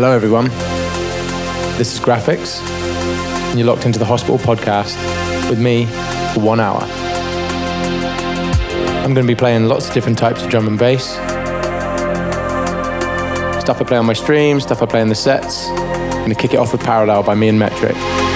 Hello, everyone. This is Grafix, and you're locked into the Hospital Podcast with me for one hour. I'm going to be playing lots of different types of drum and bass. Stuff I play on my stream, stuff I play in the sets. I'm going to kick it off with Parallel by me and Metrik.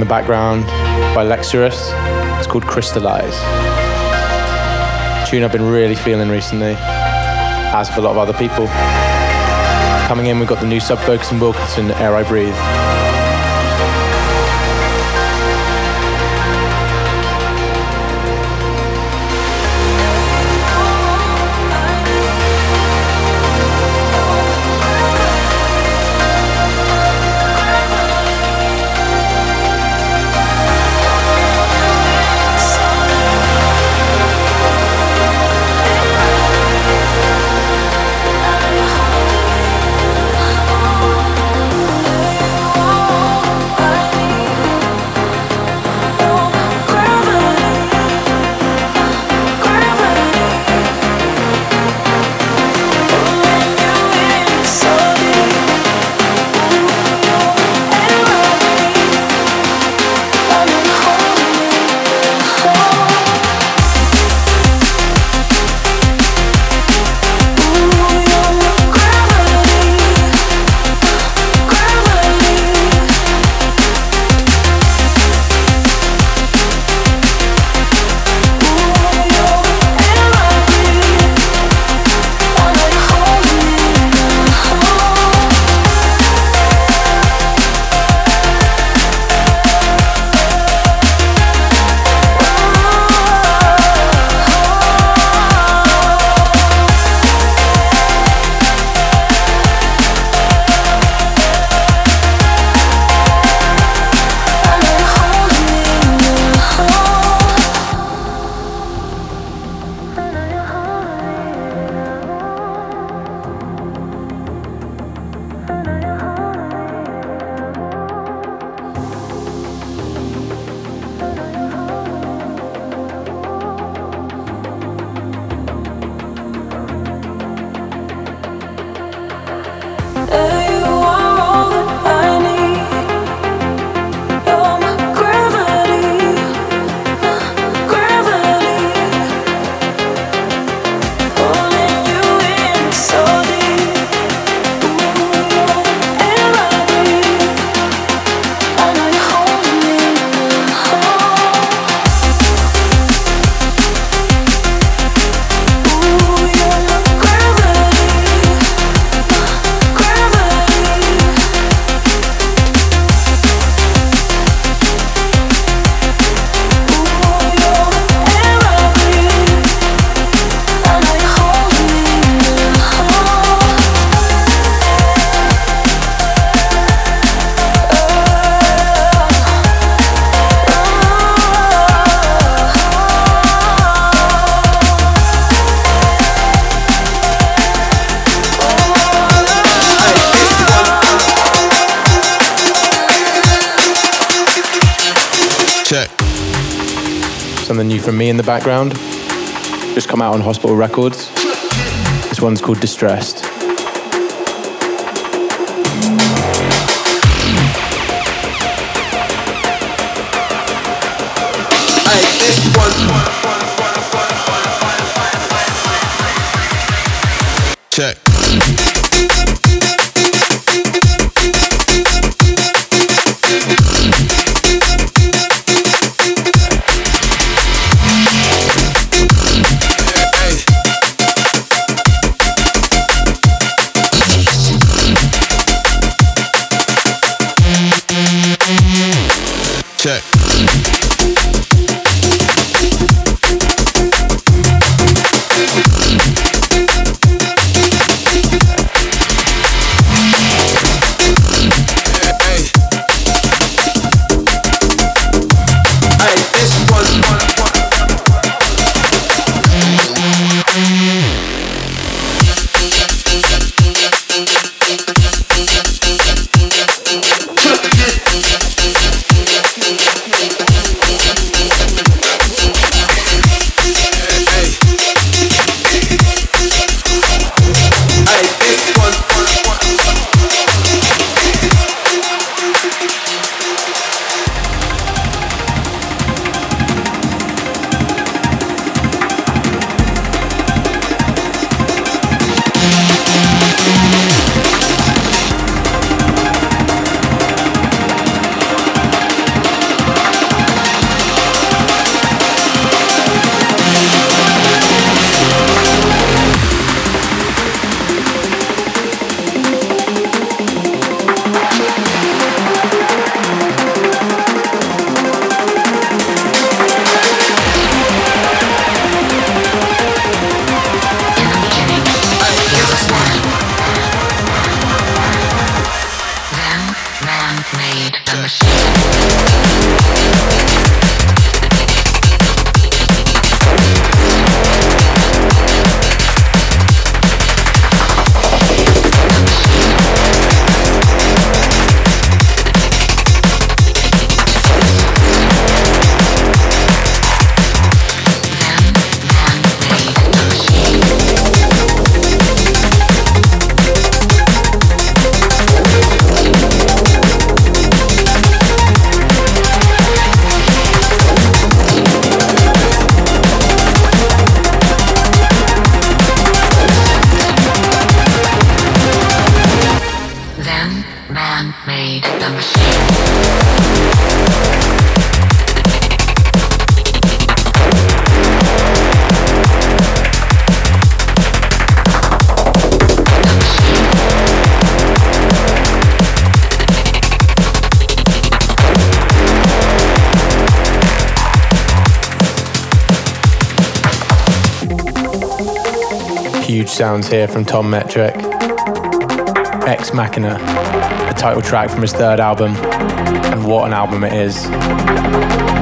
In the background by Lexurus. It's called Crystallize. Tune I've been really feeling recently, as have a lot of other people. Coming in, we've got the new Sub Focus and Wilkinson Air I Breathe. Background. Just come out on Hospital Records. This one's called Distressed. Sounds here from Tom Metrik. Ex Machina, the title track from his third album, and what an album it is.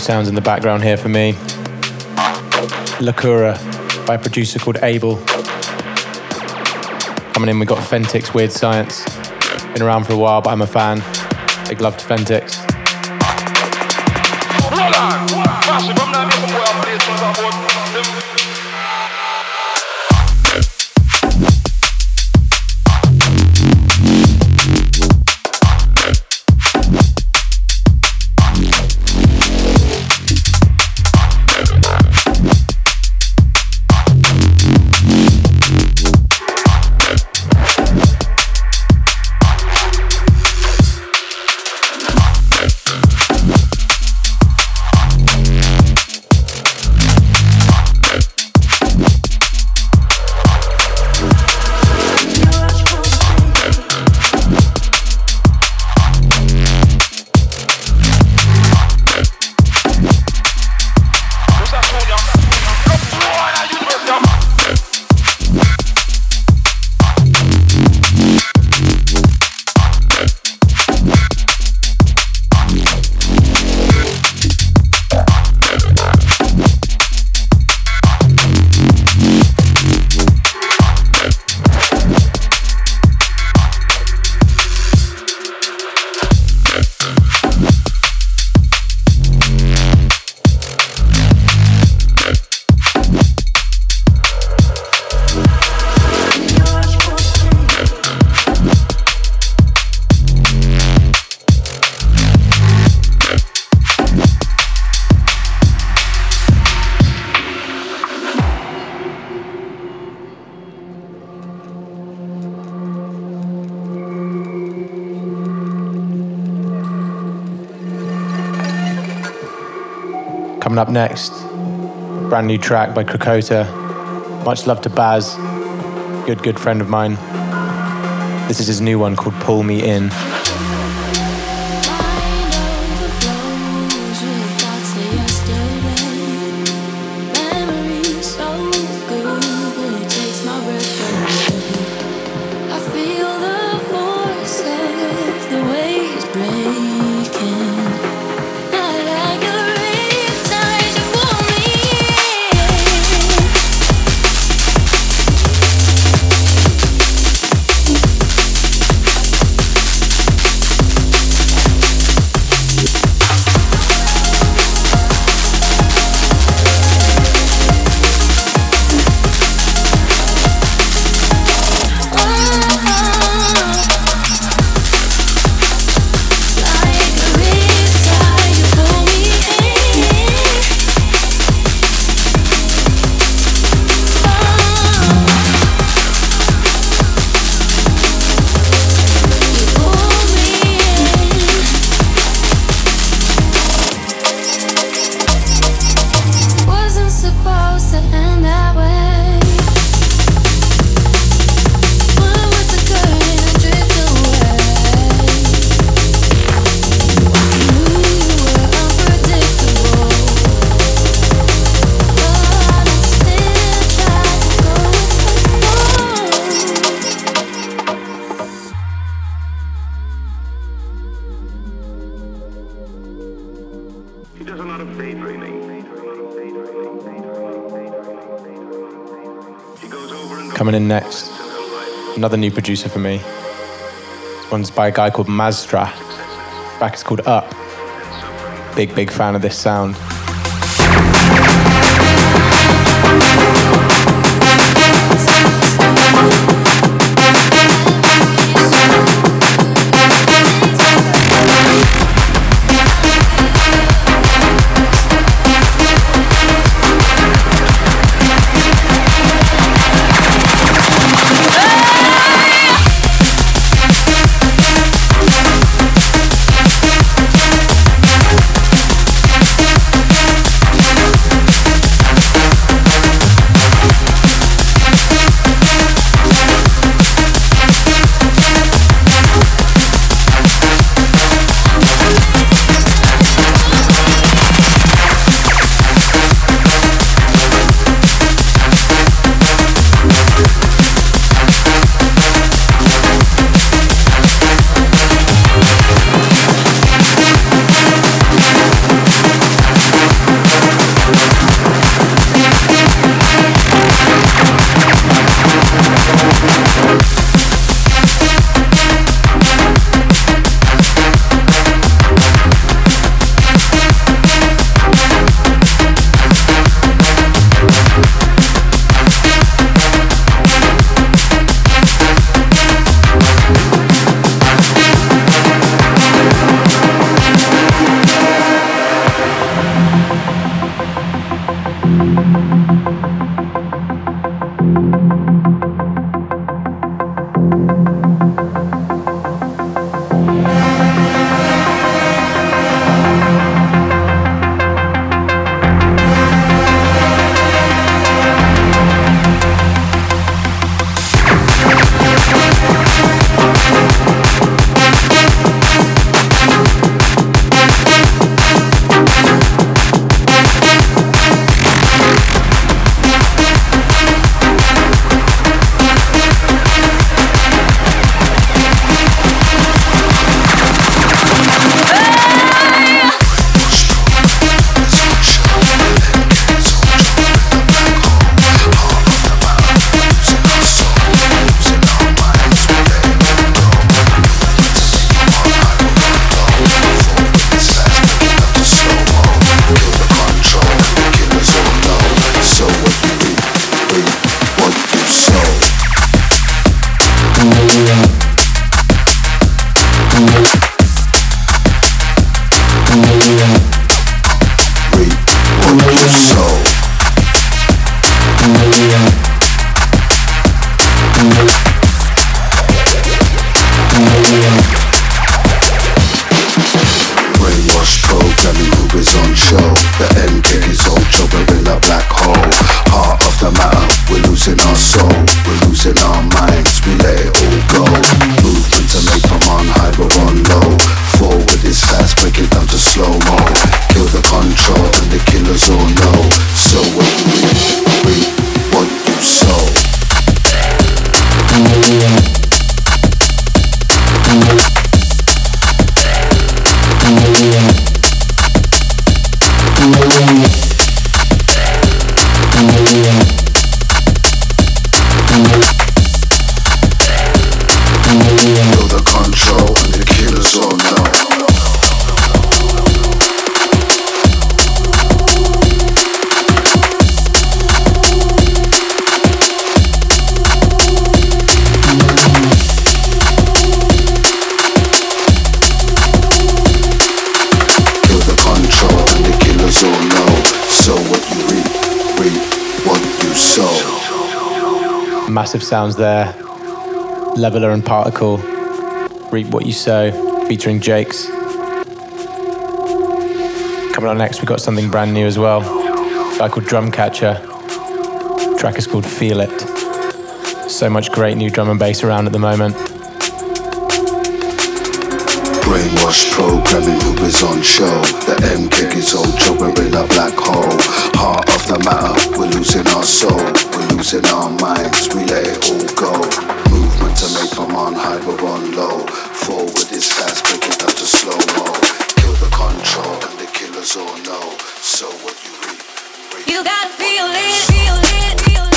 Sounds in the background here for me. Lakura by a producer called Abel. Coming in, we got Fentix Weird Science. Been around for a while, but I'm a fan. Big love to Fentix. Up next, brand new track by Krakota. Much love to Baz, good, good friend of mine. This is his new one called Pull Me In. Another new producer for me. This one's by a guy called Mazstra. Back is called Up. Big, big fan of this sound. Sounds there. Levela and Particle, Reap What You Sow, featuring Jakes. Coming on next, we've got something brand new as well. A guy called Drumcatcher. Track is called Feel It. So much great new drum and bass around at the moment. Brainwash programming who is on show. The M kick is on job, we're in a black hole. Heart of the matter, we're losing our soul We're losing our minds, we let it all go. Movement to make from on high, we're on low. Forward is fast, break it down to slow mo. Kill the control, and the killers all know. So what you reap, you gotta feel it, feel it, feel it.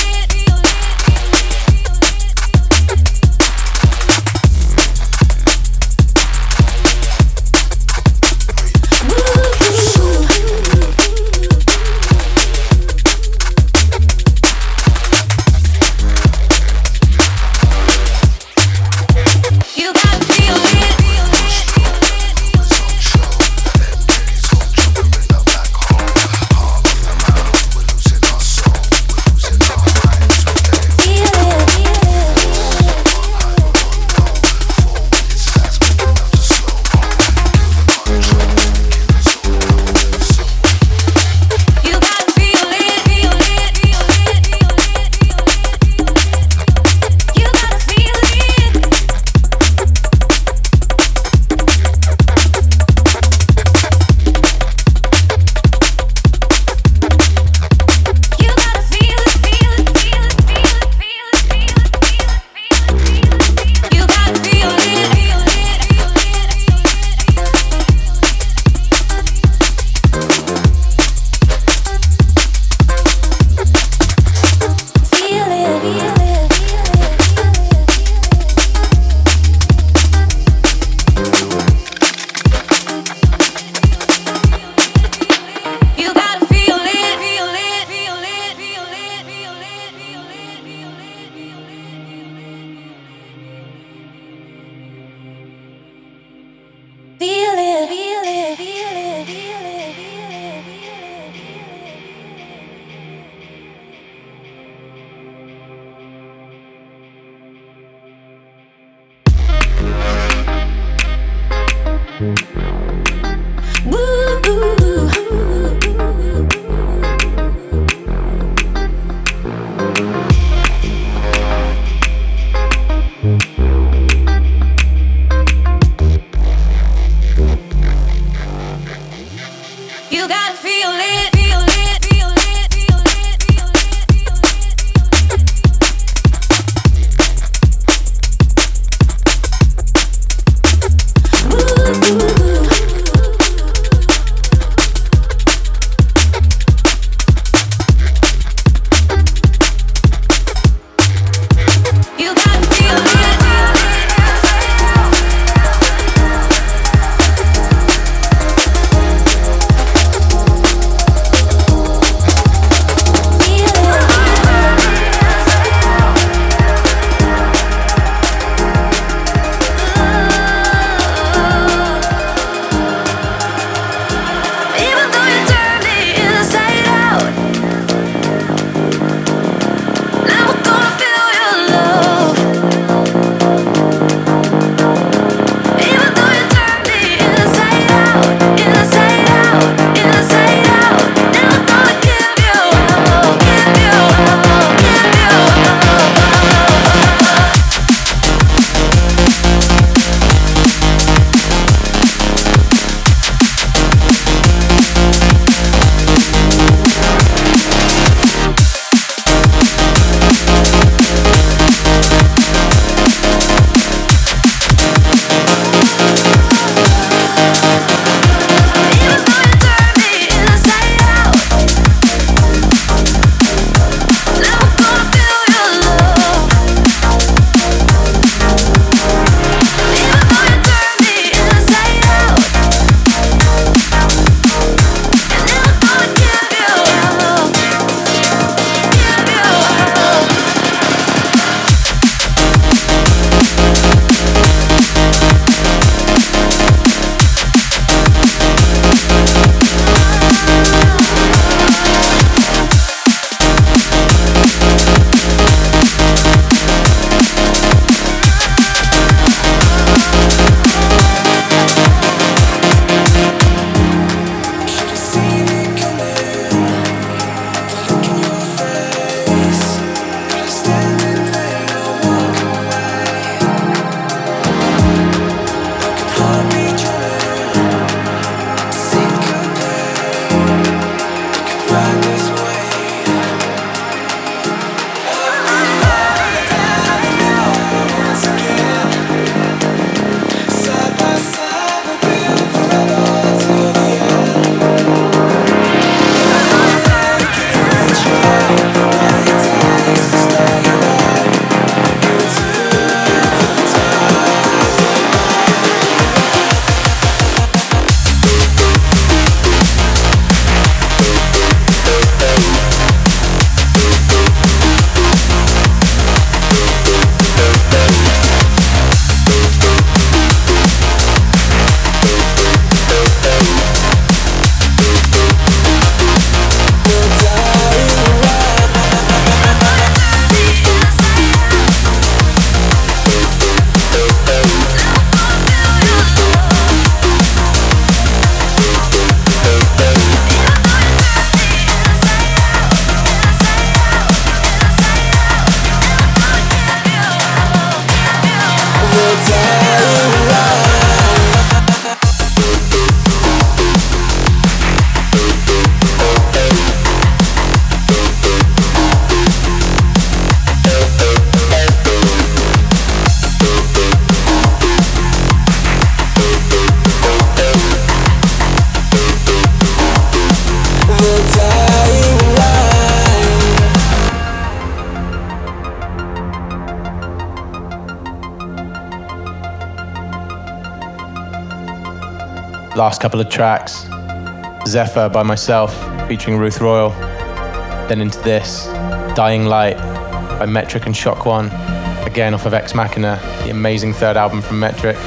Last couple of tracks Zephyr by myself, featuring Ruth Royall. Then into this, Dying Light by Metrik and ShockOne, again off of Ex Machina, the amazing third album from Metrik.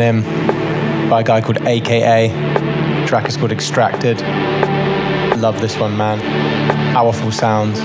In by a guy called AKA. Track is called Extracted. Love this one, man. Powerful sounds.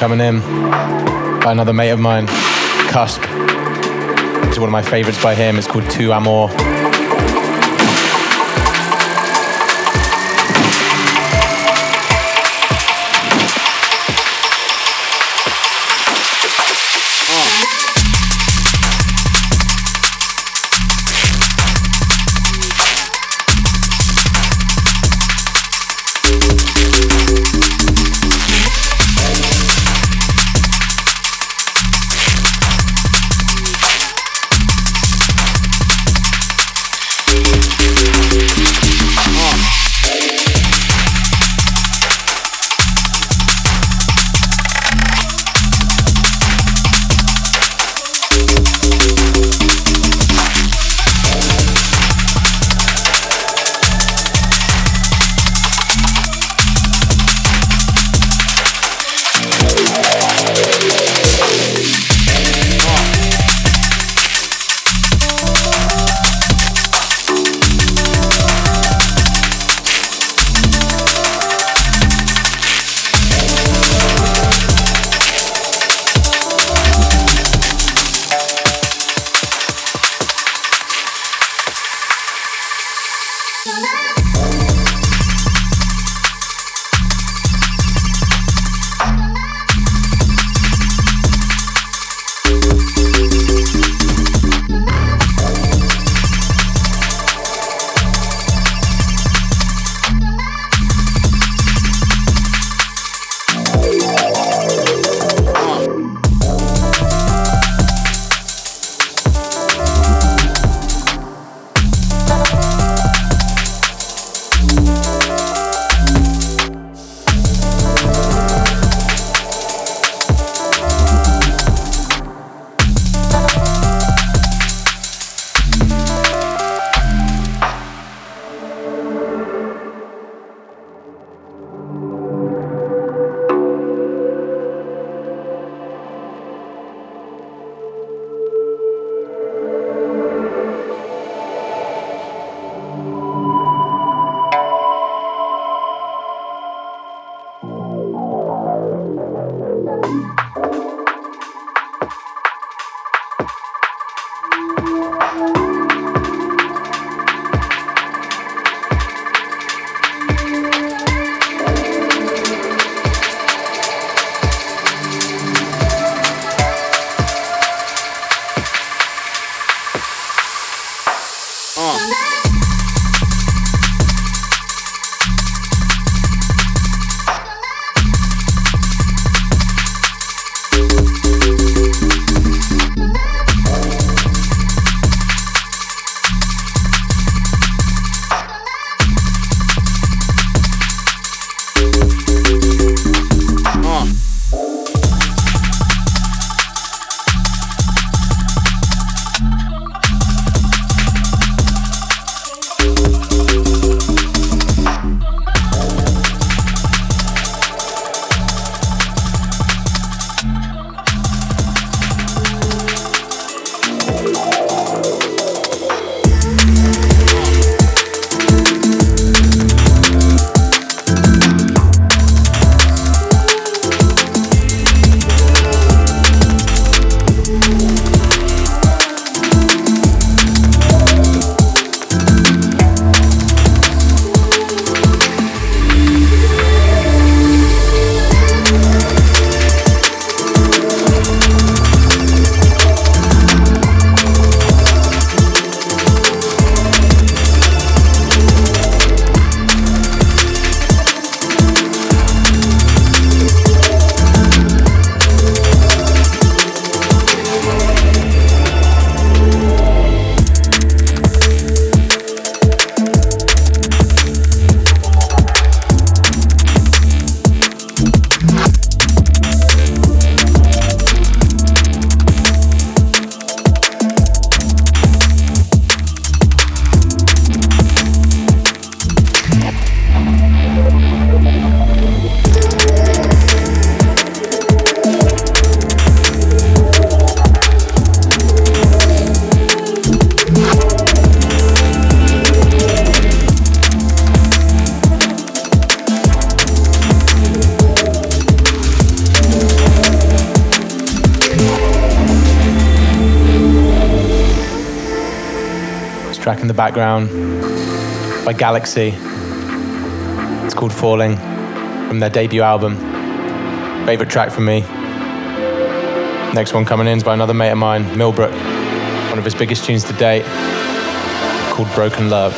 Coming in by another mate of mine, Cusp. It's one of my favorites by him. It's called Tu Amor. Background by Galaxy. It's called Falling from their debut album. Favorite track for me. Next one coming in is by another mate of mine, Millbrook. One of his biggest tunes to date called Broken Love.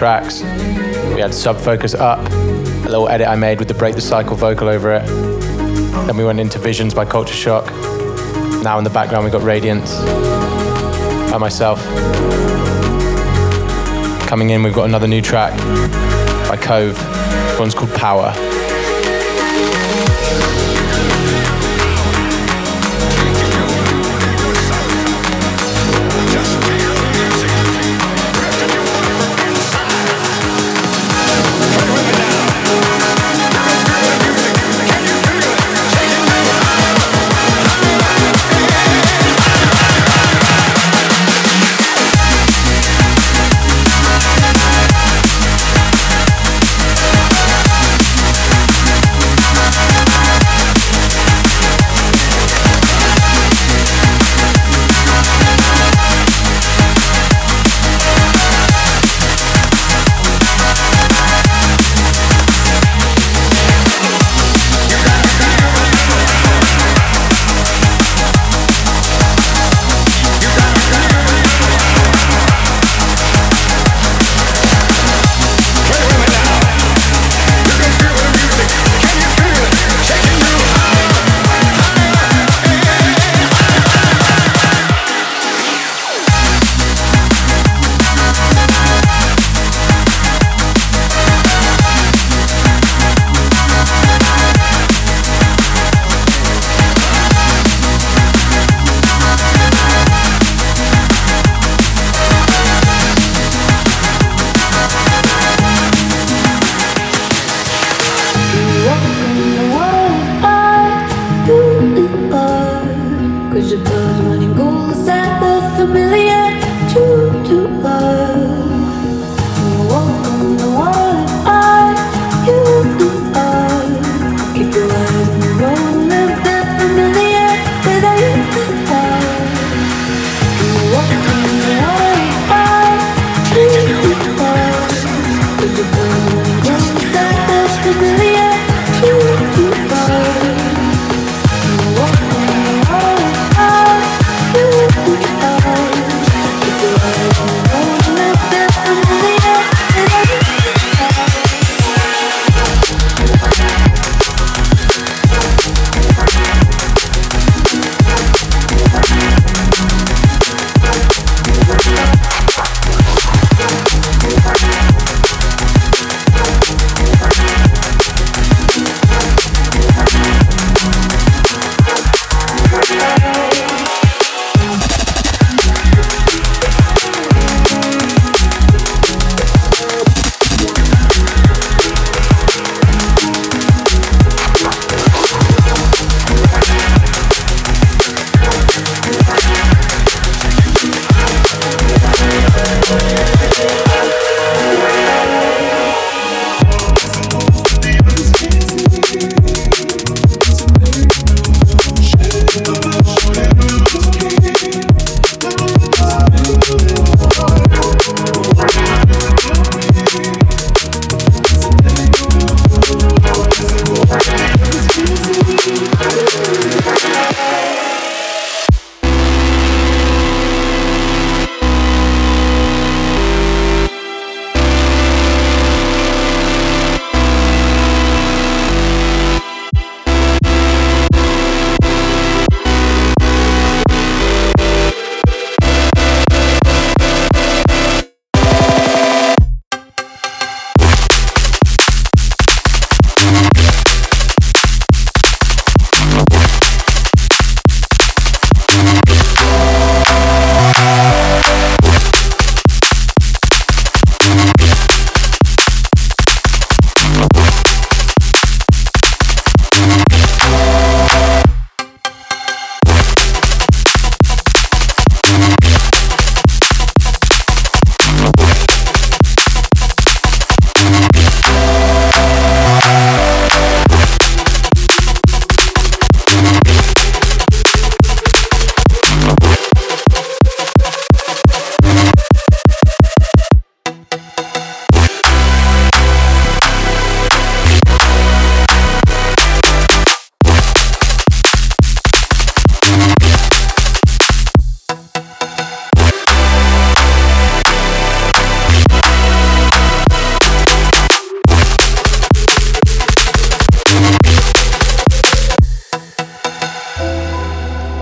tracks. We had Sub Focus Up, a little edit I made with the Break the Cycle vocal over it. Then we went into Visions by Culture Shock. Now in the background we got Radiance by myself. Coming in, we've got another new track by Cove. One's called Power.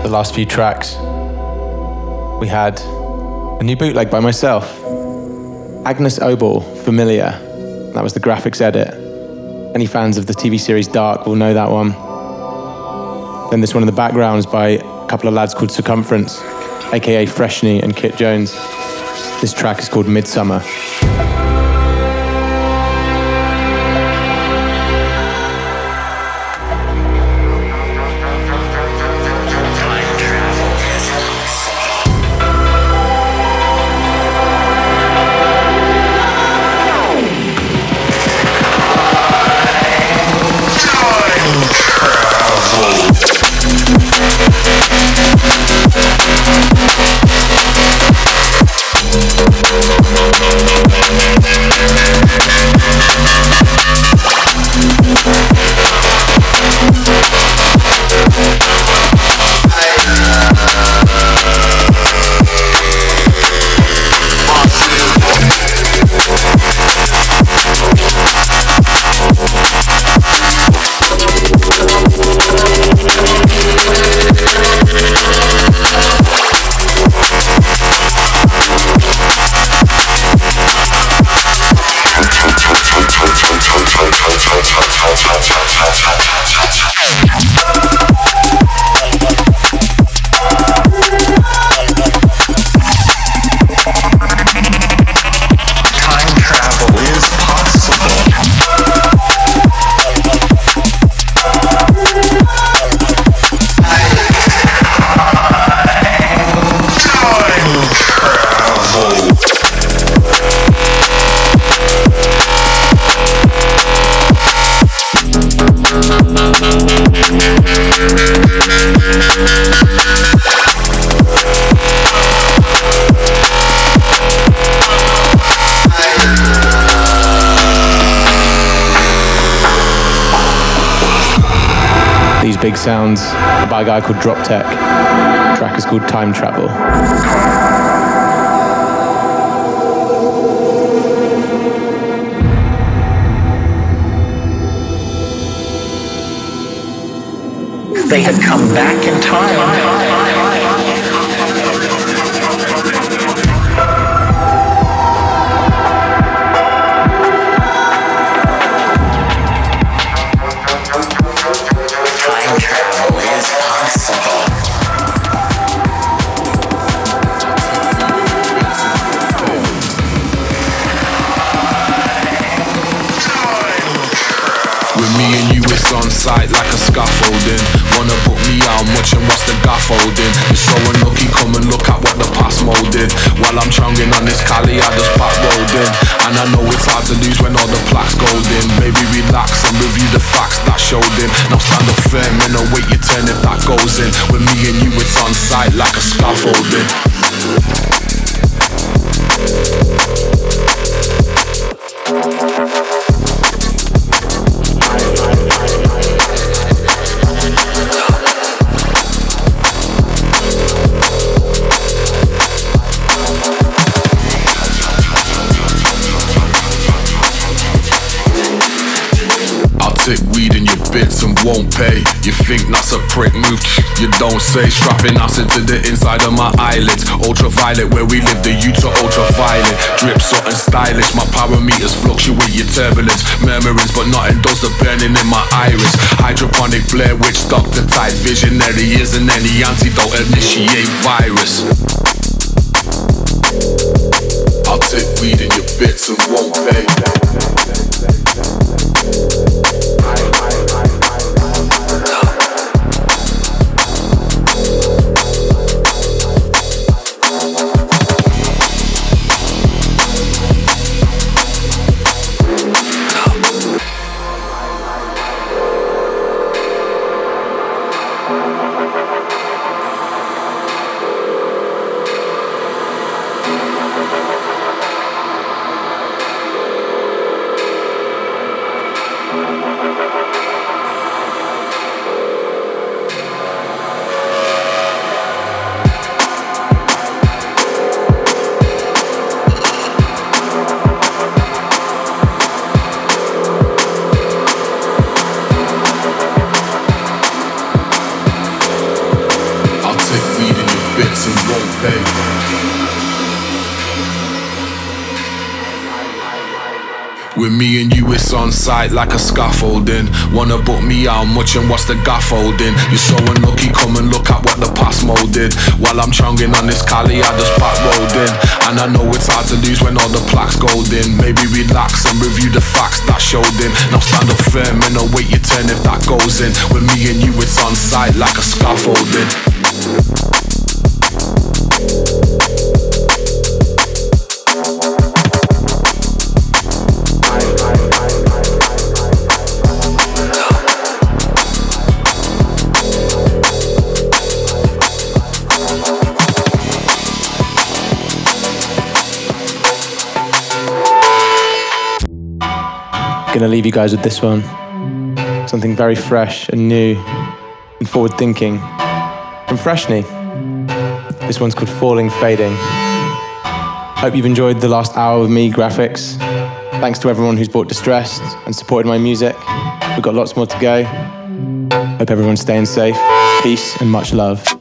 The last few tracks, we had a new bootleg by myself. Agnes Obel, Familiar. That was the Grafix edit. Any fans of the TV series Dark will know that one. Then this one in the background is by a couple of lads called Circumference, aka Freshney and Kit Jones. This track is called Midsummer. Big sounds by a guy called Drop Tech. The track is called Time Travel. They had come back in time. Scaffolding. Wanna put me out much and what's the scaffolding? It's so unlucky, come and look at what the past molded. While I'm chunging on this Cali, I just pop rolled in. And I know it's hard to lose when all the plaques golden. Baby, relax and review the facts that showed in. Now stand up firm and await your turn if that goes in. With me and you, it's on sight like a scaffolding. Won't pay. You think that's a prick move? You don't say. Strapping acid to the inside of my eyelids. Ultraviolet, where we live, the are ultraviolet. Drip something stylish. My parameters fluctuate your turbulence. Murmurings, but nothing does the burning in my iris. Hydroponic Blair Witch, Doctor type visionary isn't any antidote. Initiate virus. I'll take weed in your bits and won't pay. With me and you, it's on site like a scaffolding. Wanna book me how much and what's the gafffolding? You're so unlucky, come and look at what the past molded. While I'm chunging on this Cali, I just back rolled in. And I know it's hard to lose when all the plaques golden. Maybe relax and review the facts that showed in. Now stand up firm and await your turn if that goes in. With me and you, it's on site like a scaffolding. I'm gonna leave you guys with this one. Something very fresh and new and forward thinking from Freshney. This one's called Falling Fading. Hope you've enjoyed the last hour with me, Grafix. Thanks to everyone who's bought Distressed and supported my music. We've got lots more to go. Hope everyone's staying safe. Peace and much love.